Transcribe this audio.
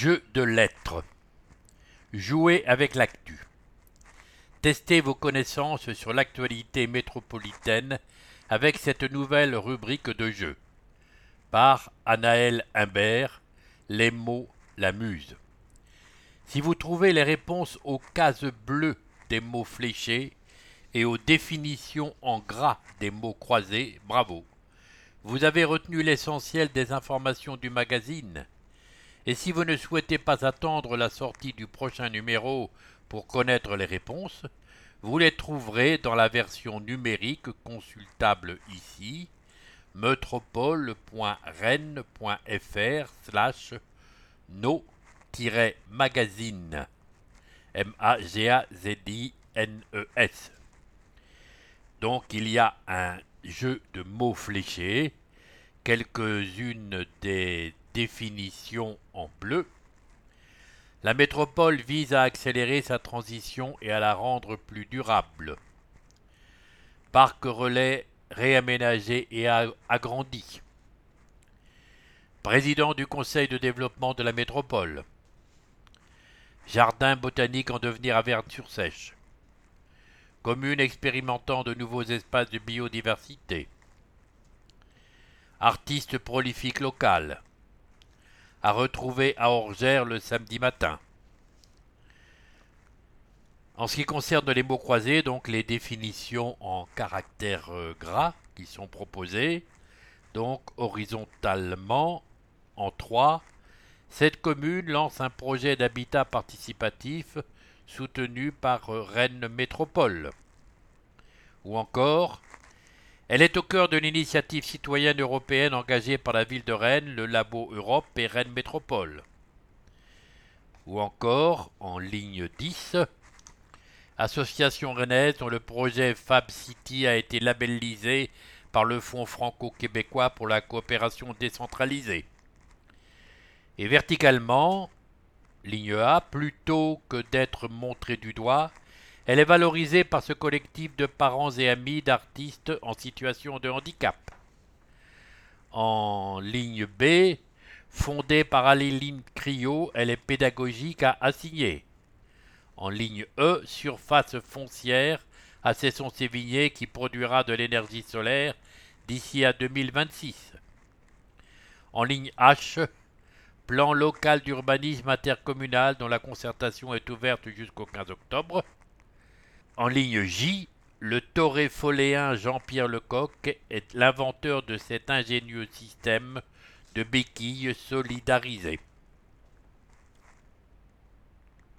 Jeu de lettres. Jouez avec l'actu. Testez vos connaissances sur l'actualité métropolitaine avec cette nouvelle rubrique de jeu. Par Anaël Imbert, Les mots, la muse. Si vous trouvez les réponses aux cases bleues des mots fléchés et aux définitions en gras des mots croisés, bravo. Vous avez retenu l'essentiel des informations du magazine et si vous ne souhaitez pas attendre la sortie du prochain numéro pour connaître les réponses, vous les trouverez dans la version numérique consultable ici metropole.rennes.fr slash no-magazine M-A-G-A-Z-I-N-E-S. Donc il y a un jeu de mots fléchés, quelques-unes des définition en bleu. La métropole vise à accélérer sa transition et à la rendre plus durable. Parc relais réaménagé et agrandi. Président du Conseil de développement de la métropole. Jardin botanique en devenir à Verne-sur-Sèche. Commune expérimentant de nouveaux espaces de biodiversité. Artiste prolifique local à retrouver à Orgère le samedi matin. En ce qui concerne les mots croisés, donc les définitions en caractères euh, gras qui sont proposées, donc horizontalement en 3, cette commune lance un projet d'habitat participatif soutenu par euh, Rennes Métropole. Ou encore, elle est au cœur de l'initiative citoyenne européenne engagée par la ville de Rennes, le Labo Europe et Rennes Métropole. Ou encore, en ligne 10, association rennaise dont le projet Fab City a été labellisé par le Fonds franco-québécois pour la coopération décentralisée. Et verticalement, ligne A, plutôt que d'être montré du doigt, elle est valorisée par ce collectif de parents et amis d'artistes en situation de handicap. En ligne B, fondée par Aléline Criot, elle est pédagogique à assigner. En ligne E, surface foncière à Cesson-Sévigné qui produira de l'énergie solaire d'ici à 2026. En ligne H, plan local d'urbanisme intercommunal dont la concertation est ouverte jusqu'au 15 octobre. En ligne J, le foléen Jean-Pierre Lecoq est l'inventeur de cet ingénieux système de béquilles solidarisées.